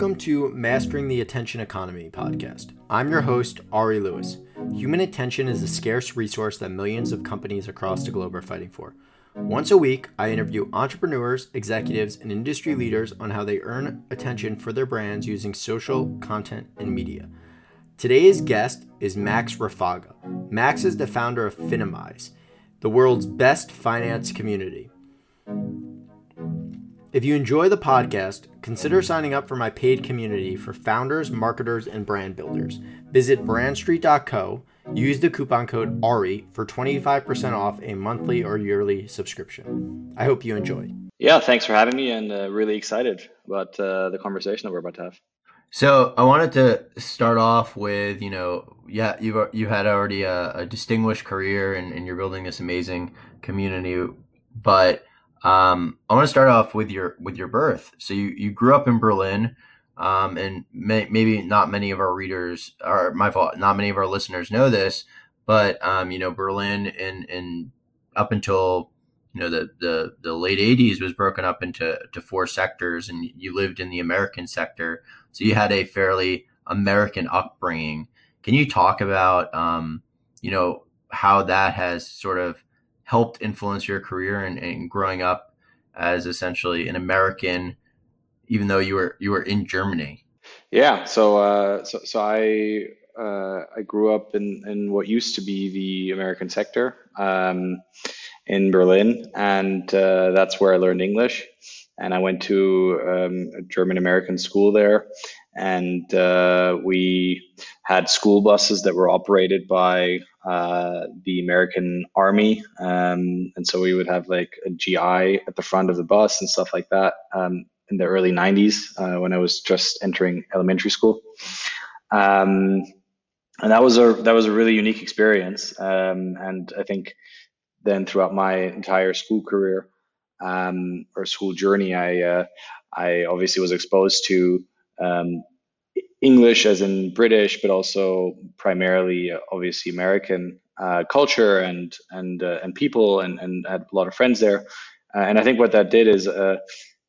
Welcome to Mastering the Attention Economy podcast. I'm your host, Ari Lewis. Human attention is a scarce resource that millions of companies across the globe are fighting for. Once a week, I interview entrepreneurs, executives, and industry leaders on how they earn attention for their brands using social, content, and media. Today's guest is Max Rofagha. Max is the founder of Finimize, the world's best finance community. If you enjoy the podcast, consider signing up for my paid community for founders, marketers, and brand builders. Visit brandstreet.co, use the coupon code ARI for 25% off a monthly or yearly subscription. I hope you enjoy. Yeah, thanks for having me and uh, really excited about uh, the conversation that we're about to have. So I wanted to start off with, you know, yeah, you've you had already a, a distinguished career and, and you're building this amazing community, but um, I want to start off with your with your birth. So you, you grew up in Berlin, um, and may, maybe not many of our readers, or my fault, not many of our listeners know this, but um, you know Berlin in in up until you know the the, the late '80s was broken up into to four sectors, and you lived in the American sector, so you had a fairly American upbringing. Can you talk about um, you know how that has sort of helped influence your career and, growing up as essentially an American, even though you were you were in Germany? Yeah, so uh, so so I uh, I grew up in in what used to be the American sector um, in Berlin, and uh, that's where I learned English. And I went to um, a German American school there, and uh, we had school buses that were operated by uh, the American Army, um, and so we would have like a GI at the front of the bus and stuff like that um, in the early '90s uh, when I was just entering elementary school. Um, and that was a that was a really unique experience, um, and I think then throughout my entire school career um, or school journey, I uh, I obviously was exposed to um, English as in British, but also primarily uh, obviously American uh, culture and and uh, and people, and and had a lot of friends there. Uh, and I think what that did is uh,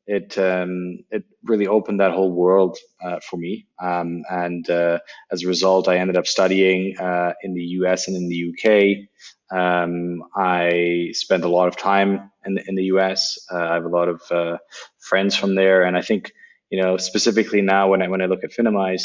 it um, it really opened that whole world uh, for me. Um, and as a result, I ended up studying in the U.S. and in the U.K. Um, I spent a lot of time in the, in the U.S. I have a lot of friends from there, and I think you know, specifically now when I when I look at Finimize,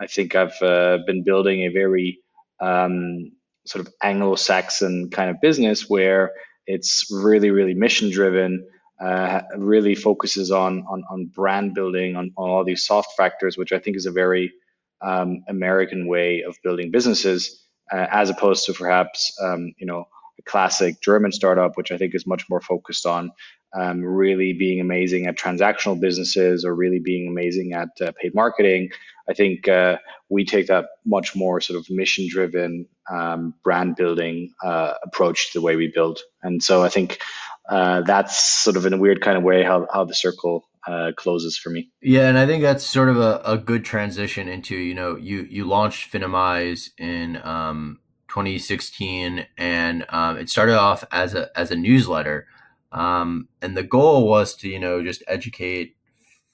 I think I've uh, been building a very um, sort of Anglo-Saxon kind of business where it's really really mission driven. Uh, really focuses on, on on brand building on, on all these soft factors, which I think is a very um, American way of building businesses, uh, as opposed to perhaps um, you know a classic German startup, which I think is much more focused on um, really being amazing at transactional businesses or really being amazing at uh, paid marketing. I think uh, we take that much more sort of mission driven um, brand building uh, approach to the way we build. And so I think uh, that's sort of in a weird kind of way how, how the circle uh, closes for me. Yeah, and I think that's sort of a, a good transition into you know you you launched Finimize in um, 2016, and um, it started off as a as a newsletter. Um, and the goal was to, you know, just educate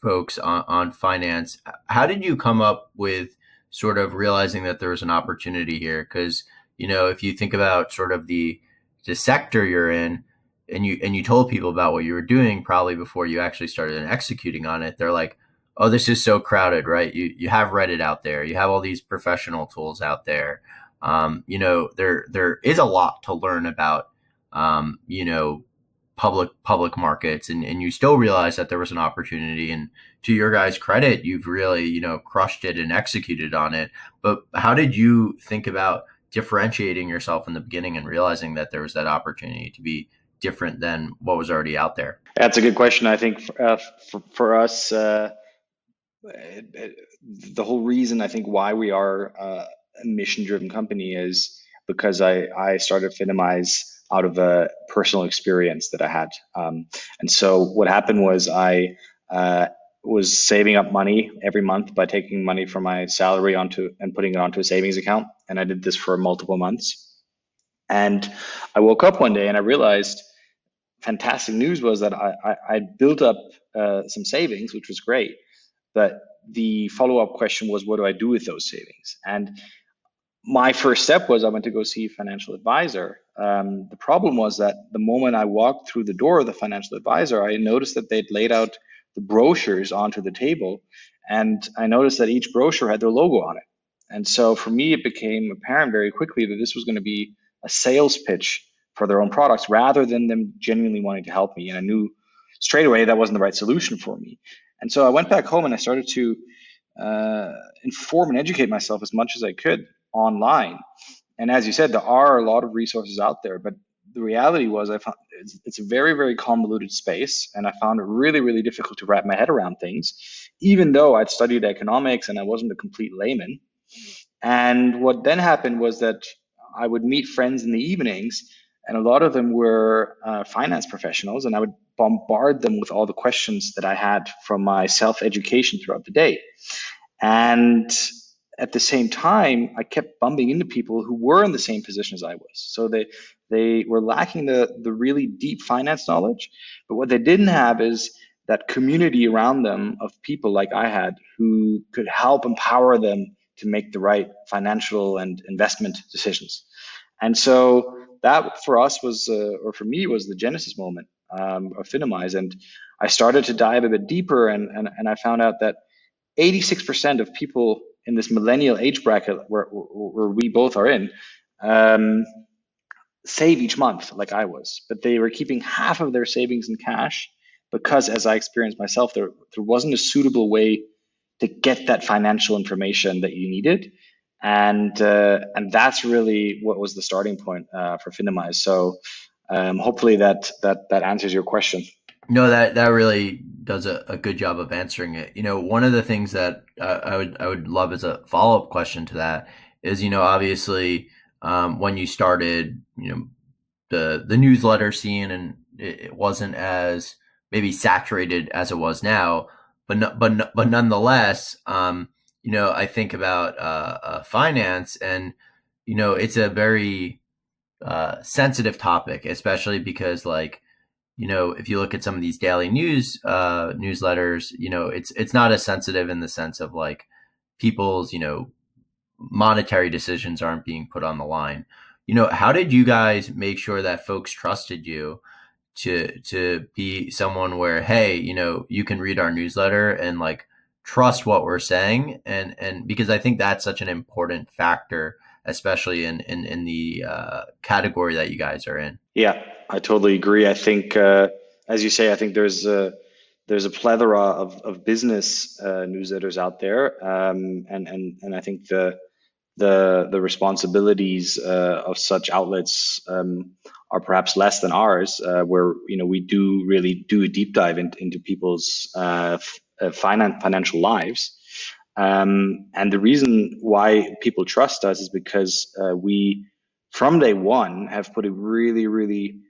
folks on, on finance. How did you come up with sort of realizing that there was an opportunity here? Because, you know, if you think about sort of the, the sector you're in, and you and you told people about what you were doing probably before you actually started executing on it, they're like, "Oh, this is so crowded, right? You you have Reddit out there, you have all these professional tools out there. Um, you know, there there is a lot to learn about, um, you know, public public markets and, and you still realize that there was an opportunity. And to your guys credit you've really you know crushed it and executed on it. But how did you think about differentiating yourself in the beginning and realizing that there was that opportunity to be different than what was already out there? That's a good question. I think for, uh, for, for, us uh, the whole reason i think why we are uh, a mission driven company is because i i started finimize out of a personal experience that I had. Um, and so what happened was I uh, was saving up money every month by taking money from my salary onto and putting it onto a savings account. And I did this for multiple months. And I woke up one day and I realized fantastic news was that I, I, I built up uh, some savings, which was great. But the follow up question was, what do I do with those savings? And my first step was I went to go see a financial advisor. Um, the problem was that the moment I walked through the door of the financial advisor, I noticed that they'd laid out the brochures onto the table, and I noticed that each brochure had their logo on it. And so for me, it became apparent very quickly that this was going to be a sales pitch for their own products rather than them genuinely wanting to help me. And I knew straight away that wasn't the right solution for me. And so I went back home and I started to uh, inform and educate myself as much as I could online. And as you said, there are a lot of resources out there, but the reality was I found it's, it's, a very, very convoluted space, and I found it really, really difficult to wrap my head around things, even though I'd studied economics and I wasn't a complete layman. And what then happened was that I would meet friends in the evenings, and a lot of them were uh, finance professionals, and I would bombard them with all the questions that I had from my self education throughout the day. And at the same time, I kept bumping into people who were in the same position as I was. So they they were lacking the the really deep finance knowledge, but what they didn't have is that community around them of people like I had who could help empower them to make the right financial and investment decisions. And so that for us was, uh, or for me, was the genesis moment um, of Finimize. And I started to dive a bit deeper, and, and, and I found out that 86% of people in this millennial age bracket where, where we both are in um, save each month like I was, but they were keeping half of their savings in cash because, as I experienced myself, there, there wasn't a suitable way to get that financial information that you needed. And uh, and that's really what was the starting point uh, for Finimize. So um, hopefully that that that answers your question. No, that that really does a, a, good job of answering it. You know, one of the things that uh, I would I would love as a follow up question to that is, you know, obviously um, when you started, you know, the the newsletter scene and it, it, wasn't as maybe saturated as it was now, but no, but but nonetheless, um, you know, I think about uh, uh, finance and you know, it's a very uh, sensitive topic, especially because like you know, if you look at some of these daily news uh, newsletters, you know, it's it's not as sensitive in the sense of like people's, you know, monetary decisions aren't being put on the line. You know, how did you guys make sure that folks trusted you to to be someone where, hey, you know, you can read our newsletter and like trust what we're saying and and because I think that's such an important factor especially in in, in the uh, category that you guys are in. Yeah, I totally agree. I think, uh, as you say, I think there's a there's a plethora of, of business uh, newsletters out there, um, and and and I think the the the responsibilities uh, of such outlets um, are perhaps less than ours, uh, where you know we do really do a deep dive in, into people's uh, finance financial lives. Um, and the reason why people trust us is because uh, we, from day one, have put a really, really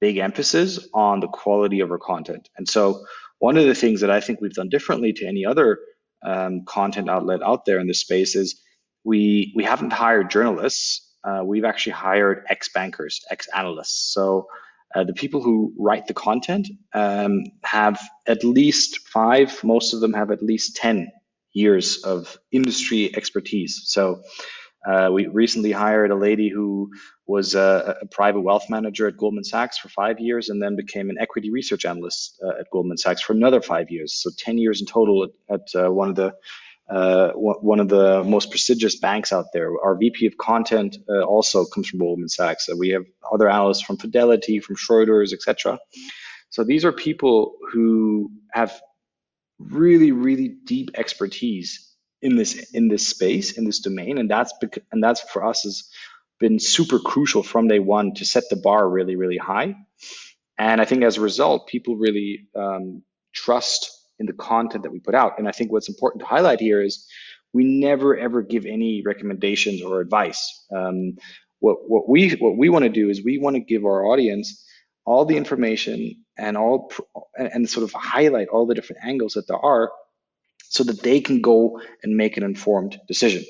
big emphasis on the quality of our content. And so, one of the things that I think we've done differently to any other um, content outlet out there in this space is we we haven't hired journalists. Uh, we've actually hired ex bankers, ex analysts. So uh, the people who write the content um, have at least five. Most of them have at least ten years of industry expertise. So uh, we recently hired a lady who was a, a, private wealth manager at Goldman Sachs for five years and then became an equity research analyst uh, at Goldman Sachs for another five years. So 10 years in total at, at uh, one of the uh, one of the most prestigious banks out there. Our VP of content uh, also comes from Goldman Sachs. we have other analysts from Fidelity, from Schroders, etc. So these are people who have really, really deep expertise in this in this space in this domain, and that's bec- and that's for us has been super crucial from day one to set the bar really, really high. And I think as a result, people really um, trust in the content that we put out. And I think what's important to highlight here is we never ever give any recommendations or advice. Um, what what we what we want to do is we want to give our audience all the information and all and sort of highlight all the different angles that there are so that they can go and make an informed decision.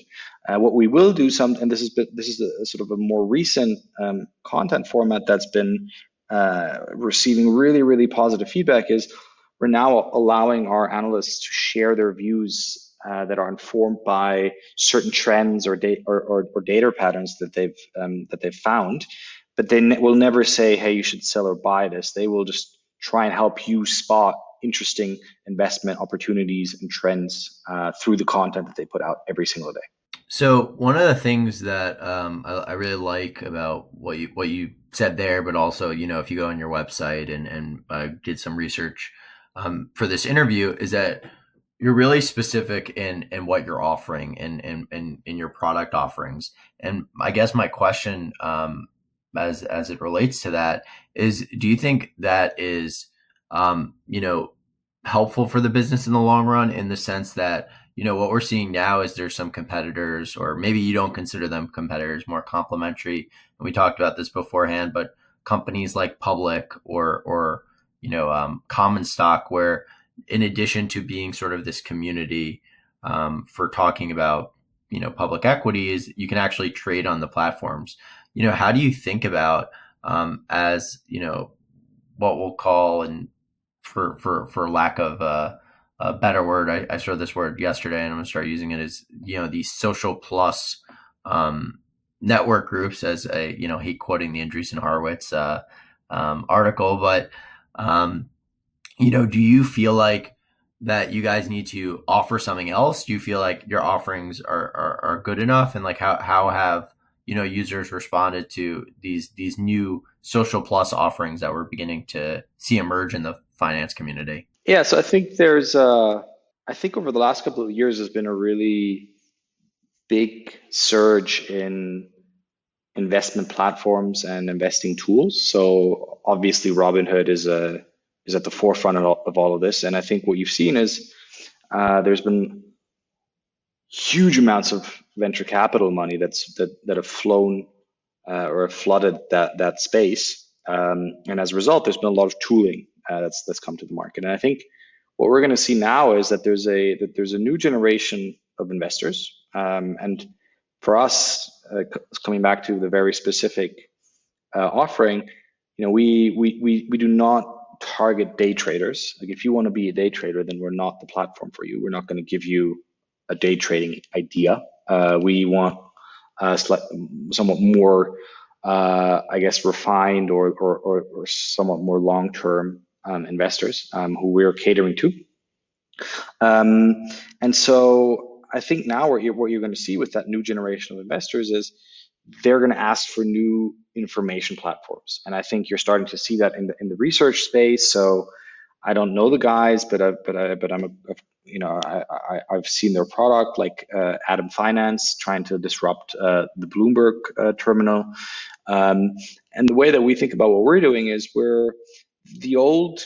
Uh, what we will do some, and this is this is a, sort of a more recent um, content format that's been uh, receiving really really positive feedback is we're now allowing our analysts to share their views uh, that are informed by certain trends or, da- or, or, or, data patterns that they've um, that they've found, but they ne- will never say, "Hey, you should sell or buy this." They will just try and help you spot interesting investment opportunities and trends uh, through the content that they put out every single day. So one of the things that um, I, I, really like about what you what you said there, but also you know if you go on your website and and I did some research um, for this interview, is that you're really specific in in what you're offering and and in, in, your product offerings. And I guess my question, um, as as it relates to that, is do you think that is, um, you know, helpful for the business in the long run in the sense that you know what we're seeing now is there's some competitors or maybe you don't consider them competitors more complementary. And we talked about this beforehand but companies like public or or you know um, common stock where in addition to being sort of this community um, for talking about you know public equity is you can actually trade on the platforms. You know how do you think about um, as you know what we'll call and for for for lack of uh, a better word I, I saw this word yesterday and i'm to start using it as you know these social plus um, network groups as a you know hate quoting the andreessen horowitz uh, um, article but um, you know, do you feel like that you guys need to offer something else? Do you feel like your offerings are, are, are good enough? And like how, how have, you know, users responded to these, these new social plus offerings that we're beginning to see emerge in the finance community? Yeah. So I think there's, uh, I think over the last couple of years, there's been a really big surge in investment platforms and investing tools. So obviously Robinhood is a is at the forefront of all, of all of this. And I think what you've seen is uh, there's been huge amounts of venture capital money that's that that have flown uh, or have flooded that that space. Um, and as a result, there's been a lot of tooling uh, that's that's come to the market. And I think what we're going to see now is that there's a that there's a new generation of investors. Um, and for us, uh, coming back to the very specific uh, offering, you know, we we we we do not target day traders. Like if you want to be a day trader, then we're not the platform for you. We're not going to give you a day trading idea. Uh, we want uh, somewhat more, uh, I guess, refined or or, or, or somewhat more long term investors um, who we're catering to. Um, and so I think now what you're, what you're going to see with that new generation of investors is they're going to ask for new information platforms. And I think you're starting to see that in the in the research space. So I don't know the guys, but I, but I, but I'm a, you know I, I have seen their product like uh, Atom Finance trying to disrupt uh, the Bloomberg uh, terminal. Um, and the way that we think about what we're doing is we're the old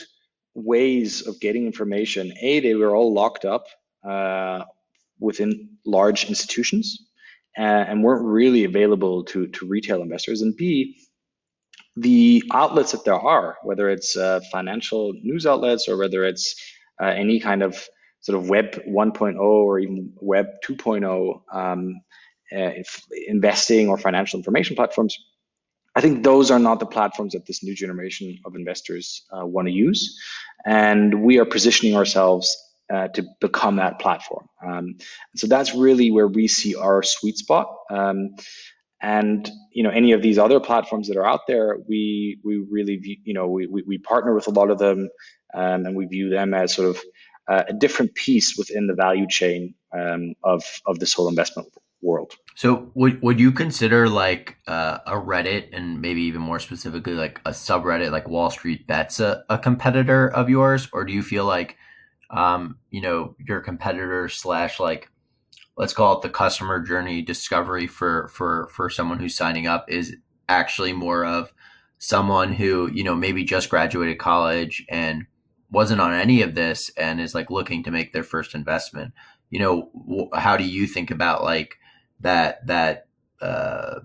ways of getting information. A, they were all locked up uh, within large institutions and weren't really available to, to retail investors. And B, the outlets that there are, whether it's uh, financial news outlets or whether it's uh, any kind of sort of Web 1.0 or even Web 2.0 um, uh, investing or financial information platforms, I think those are not the platforms that this new generation of investors uh, want to use. And we are positioning ourselves uh, to become that platform. Um, so that's really where we see our sweet spot. Um, and you know, any of these other platforms that are out there, we we really view, you know we, we, we partner with a lot of them, um, and we view them as sort of uh, a different piece within the value chain um, of of this whole investment world. So would would you consider like uh, a Reddit and maybe even more specifically like a subreddit like Wall Street Bets a, a competitor of yours, or do you feel like um, you know, your competitor slash like let's call it the customer journey discovery for for for someone who's signing up is actually more of someone who you know maybe just graduated college and wasn't on any of this and is like looking to make their first investment you know how do you think about like that that uh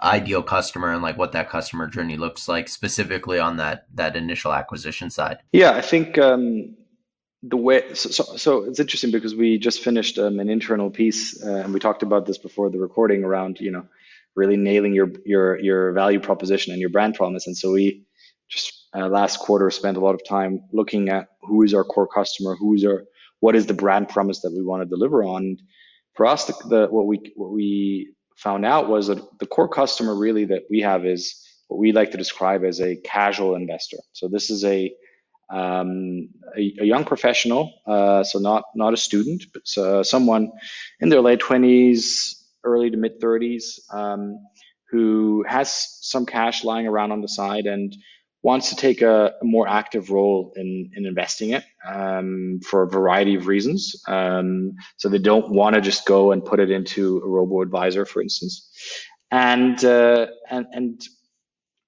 ideal customer and like what that customer journey looks like specifically on that that initial acquisition side yeah i think um the way so, so, so, it's interesting because we just finished um, an internal piece uh, and we talked about this before the recording around you know really nailing your your your value proposition and your brand promise and so we just uh, last quarter spent a lot of time looking at who is our core customer who is our what is the brand promise that we want to deliver on. For us, the, the what we what we found out was that the core customer really that we have is what we like to describe as a casual investor. So this is a um, a, a, young professional, uh, so not not a student, but uh, someone in their late twenties, early to mid thirties, um, who has some cash lying around on the side and wants to take a, a more active role in, in investing it um, for a variety of reasons. Um, so they don't want to just go and put it into a robo advisor, for instance, and uh, and and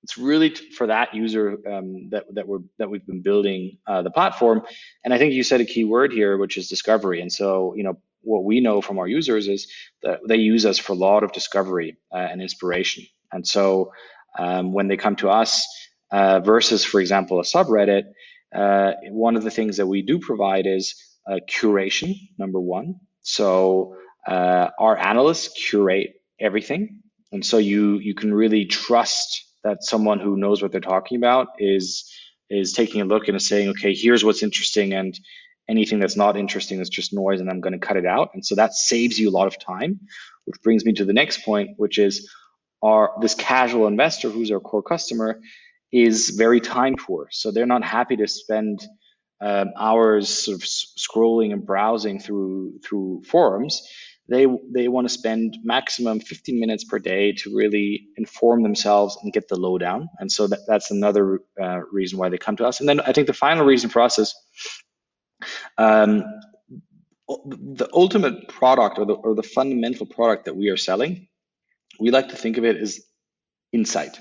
it's really for that user um, that that we're that we've been building uh, the platform. And I think you said a key word here, which is discovery. And so you know what we know from our users is that they use us for a lot of discovery uh, and inspiration. And so um, when they come to us uh, versus, for example, a subreddit, uh, one of the things that we do provide is curation. Number one, so uh, our analysts curate everything, and so you you can really trust that someone who knows what they're talking about is is taking a look and is saying, okay, here's what's interesting, and anything that's not interesting is just noise, and I'm going to cut it out. And so that saves you a lot of time, which brings me to the next point, which is our this casual investor who's our core customer is very time poor, so they're not happy to spend um, hours sort of scrolling and browsing through through forums. They they want to spend maximum 15 minutes per day to really inform themselves and get the lowdown. And so that, that's another uh, reason why they come to us. And then i think the final reason for us is um, the ultimate product or the, or the fundamental product that we are selling we like to think of it as insight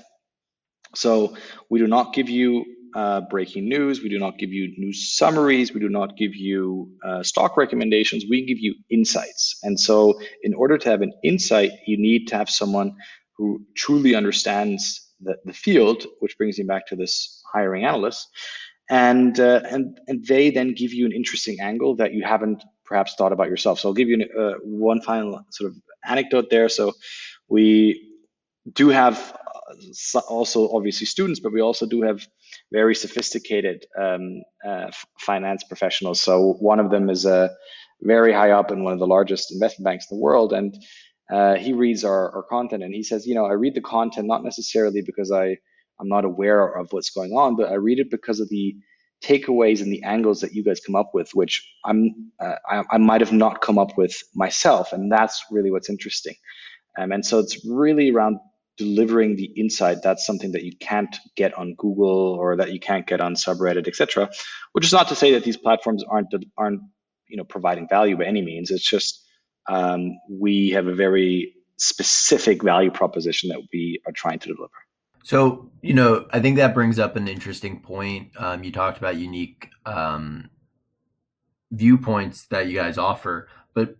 so we do not give you uh, breaking news. We do not give you news summaries. We do not give you uh, stock recommendations. We give you insights. And so, in order to have an insight, you need to have someone who truly understands the, the field, which brings me back to this hiring analyst. And, uh, and, and they then give you an interesting angle that you haven't perhaps thought about yourself. So I'll give you uh, one final sort of anecdote there. So we do have also obviously students, but we also do have very sophisticated um, uh, finance professionals. So one of them is a uh, very high up in one of the largest investment banks in the world, and uh, he reads our, our content and he says, you know, I read the content not necessarily because I I'm not aware of what's going on, but I read it because of the takeaways and the angles that you guys come up with, which I'm uh, I, I might have not come up with myself, and that's really what's interesting. Um, and so it's really around delivering the insight that's something that you can't get on google or that you can't get on subreddit etc which is not to say that these platforms aren't aren't you know providing value by any means. It's just um, we have a very specific value proposition that we are trying to deliver. So you know i think that brings up an interesting point. Um, you talked about unique um, viewpoints that you guys offer but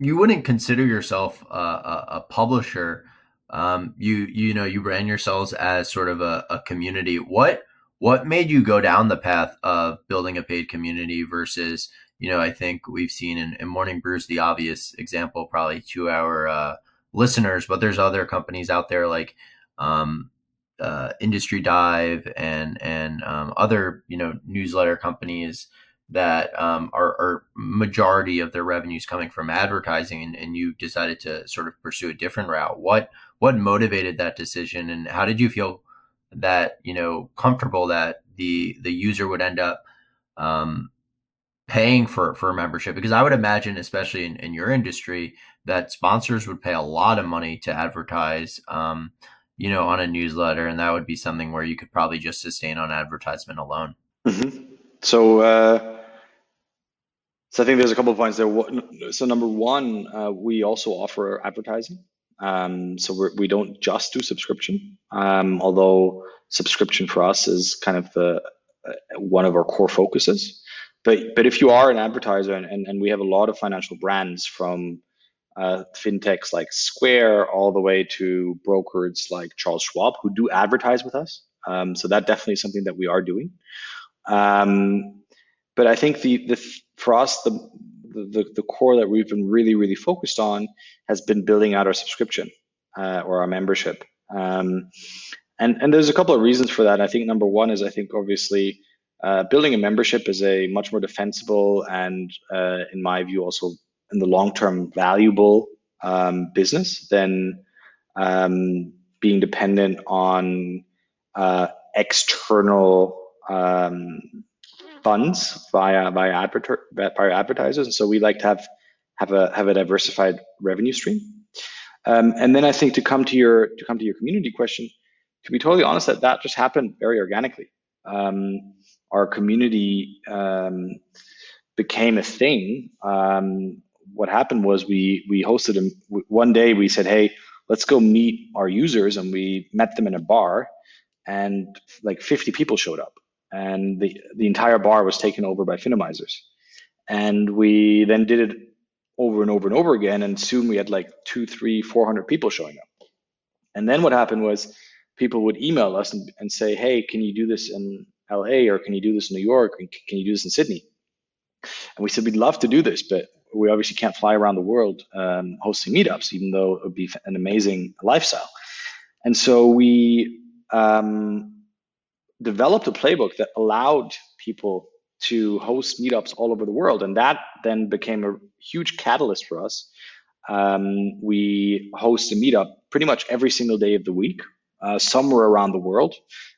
you wouldn't consider yourself a, a, a publisher um, you you know you ran yourselves as sort of a, a community. What what made you go down the path of building a paid community versus you know I think we've seen in, in Morning Brews the obvious example probably to our uh, listeners, but there's other companies out there like um, uh, Industry Dive and and um, other you know newsletter companies that um, are, are, majority of their revenues coming from advertising and, and, you decided to sort of pursue a different route what what motivated that decision and how did you feel that you know comfortable that the the user would end up um, paying for for a membership because i would imagine especially in, in your industry that sponsors would pay a lot of money to advertise um, you know on a newsletter and that would be something where you could probably just sustain on advertisement alone mm-hmm. so uh so I think there's a couple of points there. So number one, uh, we also offer advertising. Um, so we're, we do not just do subscription, um, although subscription for us is kind of the uh, one of our core focuses. But but if you are an advertiser, and, and, and we have a lot of financial brands from uh, fintechs like Square all the way to brokers like Charles Schwab who do advertise with us. Um, so that definitely is something that we are doing. Um, but I think the the for us the, the the core that we've been really really focused on has been building out our subscription uh, or our membership. Um, and and there's a couple of reasons for that. I think number one is I think obviously uh, building a membership is a much more defensible and, uh, in my view, also in the long term valuable um, business than um, being dependent on uh, external um, funds via via, adver- via advertisers. And so we like to have have a have a diversified revenue stream. Um, and then I think to come to your to come to your community question, to be totally honest, that that just happened very organically. Um, our community um, became a thing. Um, what happened was we we hosted them one day. We said, "Hey, let's go meet our users," and we met them in a bar, and like 50 people showed up, and the the entire bar was taken over by Finimizers, and we then did it over and over and over again, and soon we had like two, three, four hundred people showing up, and then what happened was people would email us and, and say, "Hey, can you do this in LA or can you do this in New York? Or can you do this in Sydney? And we said, we'd love to do this, but we obviously can't fly around the world um, hosting meetups, even though it would be an amazing lifestyle. And so we um, developed a playbook that allowed people to host meetups all over the world. And that then became a huge catalyst for us. Um, we host a meetup pretty much every single day of the week uh, somewhere around the world.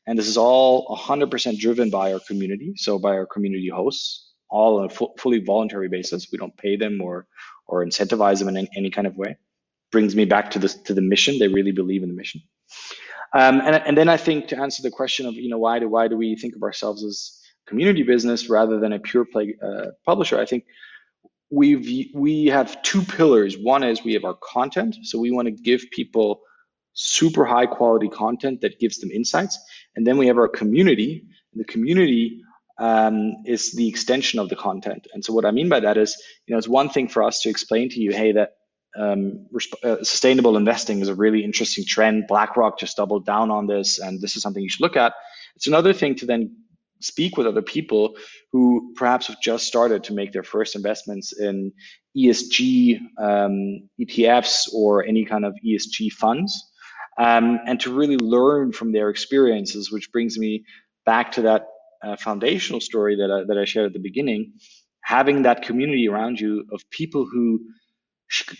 And this is all 100% driven by our community, so by our community hosts, all on a fu- fully voluntary basis. We don't pay them or or incentivize them in any, any kind of way. Brings me back to the to the mission. They really believe in the mission. Um, and, and then I think to answer the question of you know why do why do we think of ourselves as community business rather than a pure play uh, publisher? I think we we have two pillars. One is we have our content, so we want to give people super high quality content that gives them insights. And then we have our community. And The community um, is the extension of the content. And so what I mean by that is, you know, it's one thing for us to explain to you, hey, that um, uh, sustainable investing is a really interesting trend. BlackRock just doubled down on this, and this is something you should look at. It's another thing to then speak with other people who perhaps have just started to make their first investments in ESG um, ETFs or any kind of ESG funds um, and to really learn from their experiences, which brings me back to that uh, foundational story that I, that I shared at the beginning. Having that community around you of people who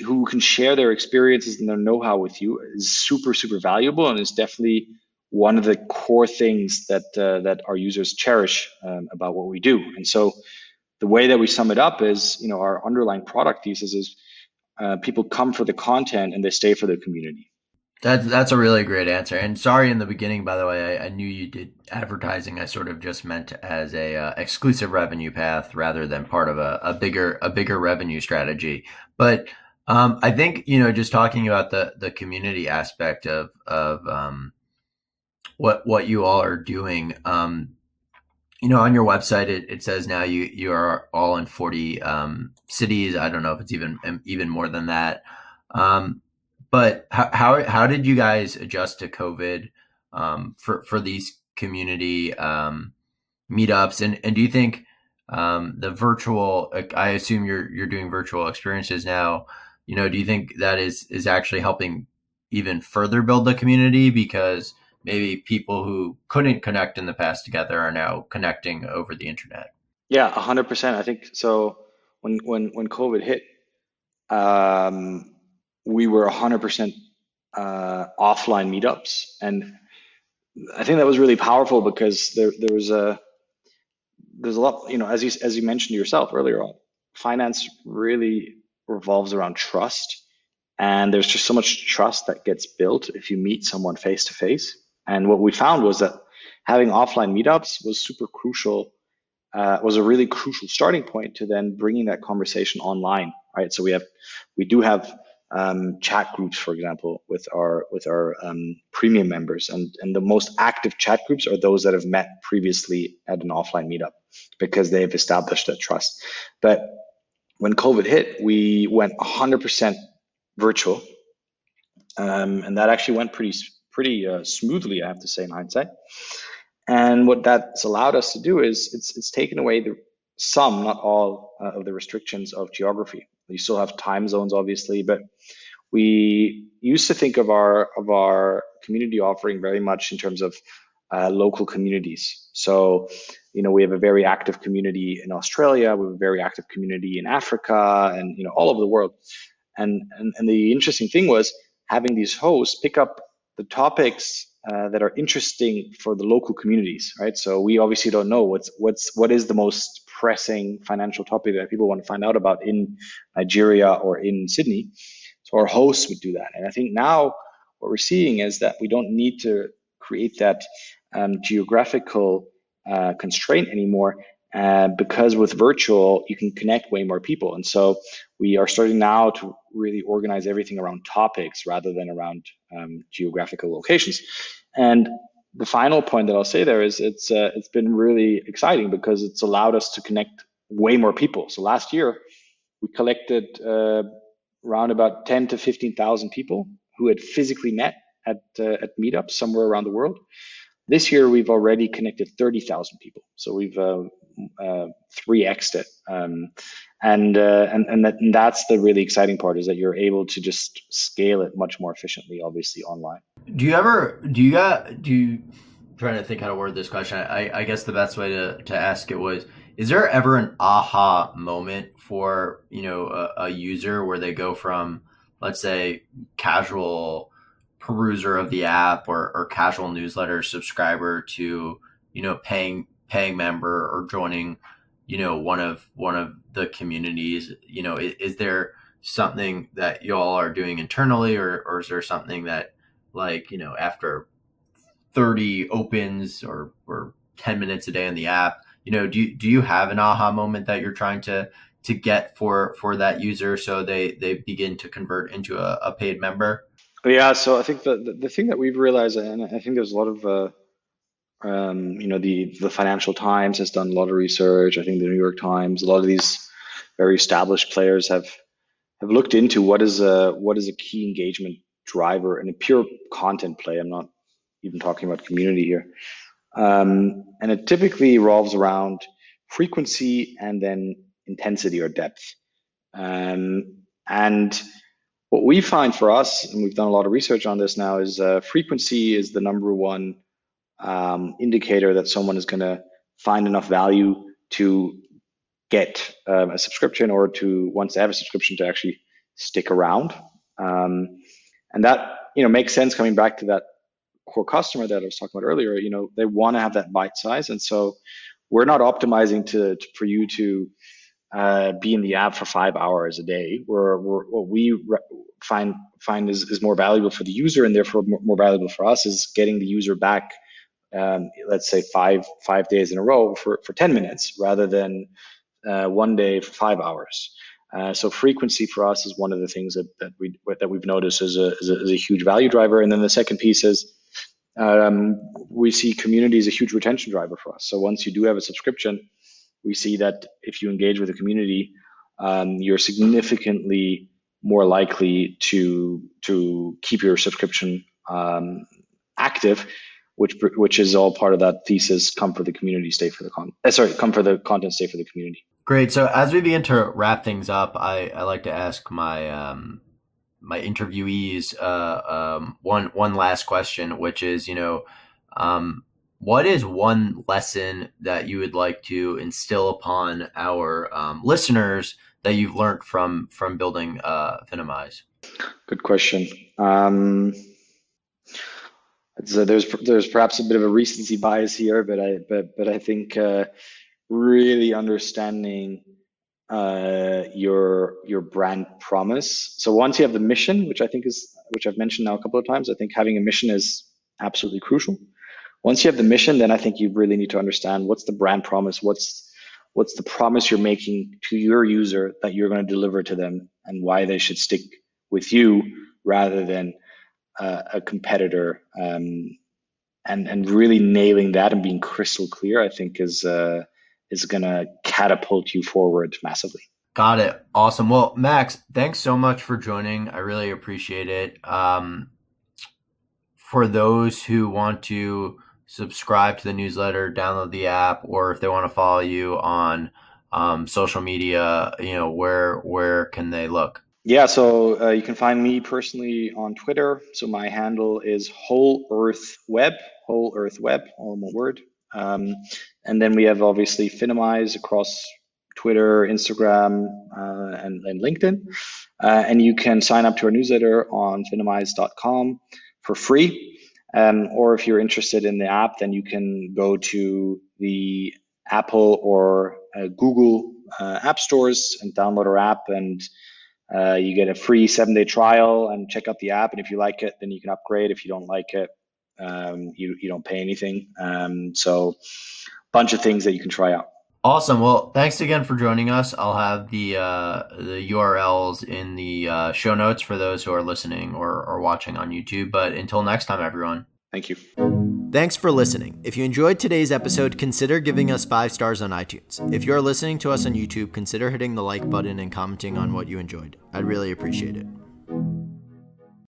who can share their experiences and their know-how with you is super super valuable and is definitely one of the core things that uh, that our users cherish um, about what we do. And so the way that we sum it up is, you know, our underlying product thesis is uh, people come for the content and they stay for the community. That's that's a really great answer. And sorry in the beginning, by the way, I, I knew you did advertising. I sort of just meant as a uh, exclusive revenue path rather than part of a, a bigger a bigger revenue strategy. But um, I think you know, just talking about the the community aspect of of um, what what you all are doing. Um, you know, on your website, it, it says now you you are all in forty um, cities. I don't know if it's even even more than that. Um, but how, how, how did you guys adjust to COVID um, for for these community meetups? And and do you think the virtual? I assume you're you're doing virtual experiences now. You know, do you think that is is actually helping even further build the community because maybe people who couldn't connect in the past together are now connecting over the internet? Yeah, hundred percent. I think so. When when when COVID hit, um, we were 100% uh, offline meetups. And I think that was really powerful because there, there was a, there's a lot, you know, as you, as you mentioned yourself earlier on, finance really revolves around trust. And there's just so much trust that gets built if you meet someone face to face. And what we found was that having offline meetups was super crucial, uh, was a really crucial starting point to then bringing that conversation online, right? So we have, we do have um, chat groups, for example, with our with our um, premium members, and and the most active chat groups are those that have met previously at an offline meetup because they have established that trust. But when COVID hit, we went 100% virtual, um, and that actually went pretty pretty uh, smoothly, I have to say, in hindsight. And what that's allowed us to do is it's it's taken away the some, not all, uh, of the restrictions of geography. You still have time zones, obviously, but we used to think of our of our community offering very much in terms of uh, local communities. So you know, we have a very active community in Australia, we have a very active community in Africa, and you know, all over the world. And and, and the interesting thing was having these hosts pick up the topics uh, that are interesting for the local communities, right? So we obviously don't know what's what's what is the most pressing financial topic that people want to find out about in Nigeria or in Sydney. So our hosts would do that, and I think now what we're seeing is that we don't need to create that um, geographical uh, constraint anymore. Uh, because with virtual, you can connect way more people. And so we are starting now to really organize everything around topics rather than around um, geographical locations. And the final point that I'll say there is it's uh, it's been really exciting because it's allowed us to connect way more people. So last year we collected uh, around about 10 to 15,000 people who had physically met at uh, at meetups somewhere around the world. This year, we've already connected 30,000 people. So we've uh, uh, 3xed it. Um, and, uh, and, and, that, and that's the really exciting part is that you're able to just scale it much more efficiently, obviously online. Do you ever, do you got, do you, trying to think how to word this question. I, I guess the best way to, to ask it was, is there ever an aha moment for, you know, a, a user where they go from, let's say casual peruser of the app or, or casual newsletter subscriber to you know paying paying member or joining you know one of one of the communities you know is, is there something that y'all are doing internally or, or is there something that like you know after 30 opens or or 10 minutes a day in the app you know do you, do you have an aha moment that you're trying to to get for for that user so they they begin to convert into a, a paid member yeah, so I think the, the, the thing that we've realized, and I think there's a lot of, uh, um, you know, the the Financial Times has done a lot of research. I think the New York Times, a lot of these very established players have have looked into what is a what is a key engagement driver and a pure content play. I'm not even talking about community here, um, and it typically revolves around frequency and then intensity or depth, um, and what we find for us, and we've done a lot of research on this now, is uh, frequency is the number one um, indicator that someone is going to find enough value to get um, a subscription or to once they have a subscription to actually stick around. Um, and that you know makes sense coming back to that core customer that I was talking about earlier. You know they want to have that bite size, and so we're not optimizing to, to for you to uh, be in the app for five hours a day. Where, what we re- find find is, is more valuable for the user and therefore more, more valuable for us is getting the user back. Um, let's say five five days in a row for, for 10 minutes rather than uh, one day for five hours. Uh, so frequency for us is one of the things that, that we that we've noticed as a, as a, as a huge value driver. And then the second piece is um, we see community is a huge retention driver for us. So once you do have a subscription, we see that if you engage with the community, um, you're significantly more likely to to keep your subscription um, active, which which is all part of that thesis. Come for the community, stay for the con. Uh, sorry, come for the content, stay for the community. Great. So as we begin to wrap things up, I, I like to ask my um, my interviewees uh, um, one one last question, which is you know um, what is one lesson that you would like to instill upon our um, listeners that you've learned from from building uh? Good question. Um, uh, there's there's perhaps a bit of a recency bias here, but I but but I think uh, really understanding uh, your your brand promise. So once you have the mission, which I think is which I've mentioned now a couple of times, I think having a mission is absolutely crucial once you have the mission, then I think you really need to understand what's the brand promise, what's what's the promise you're making to your user that you're going to deliver to them, and why they should stick with you rather than uh, a competitor. Um, and and really nailing that and being crystal clear, I think is uh, is going to catapult you forward massively. Got it. Awesome. Well, Max, thanks so much for joining. I really appreciate it. Um, for those who want to subscribe to the newsletter, download the app, or if they want to follow you on um, social media, you know, where where can they look? Yeah, so uh, you can find me personally on Twitter. So my handle is Whole Earth Web, Whole Earth Web, all one word. Um, and then we have obviously Finimize across Twitter, Instagram, uh, and, and, LinkedIn. Uh, and you can sign up to our newsletter on finimize.com for free. Um, or if you're interested in the app, then you can go to the Apple or uh, Google uh, app stores and download our app and uh, you get a free seven day trial and check out the app. And if you like it, then you can upgrade. If you don't like it, um, you, you don't pay anything. Um, so, bunch of things that you can try out. Awesome. Well, thanks again for joining us. I'll have the uh, the URLs in the uh, show notes for those who are listening or, or watching on YouTube. But until next time, everyone. Thank you. Thanks for listening. If you enjoyed today's episode, consider giving us five stars on iTunes. If you are listening to us on YouTube, consider hitting the like button and commenting on what you enjoyed. I'd really appreciate it.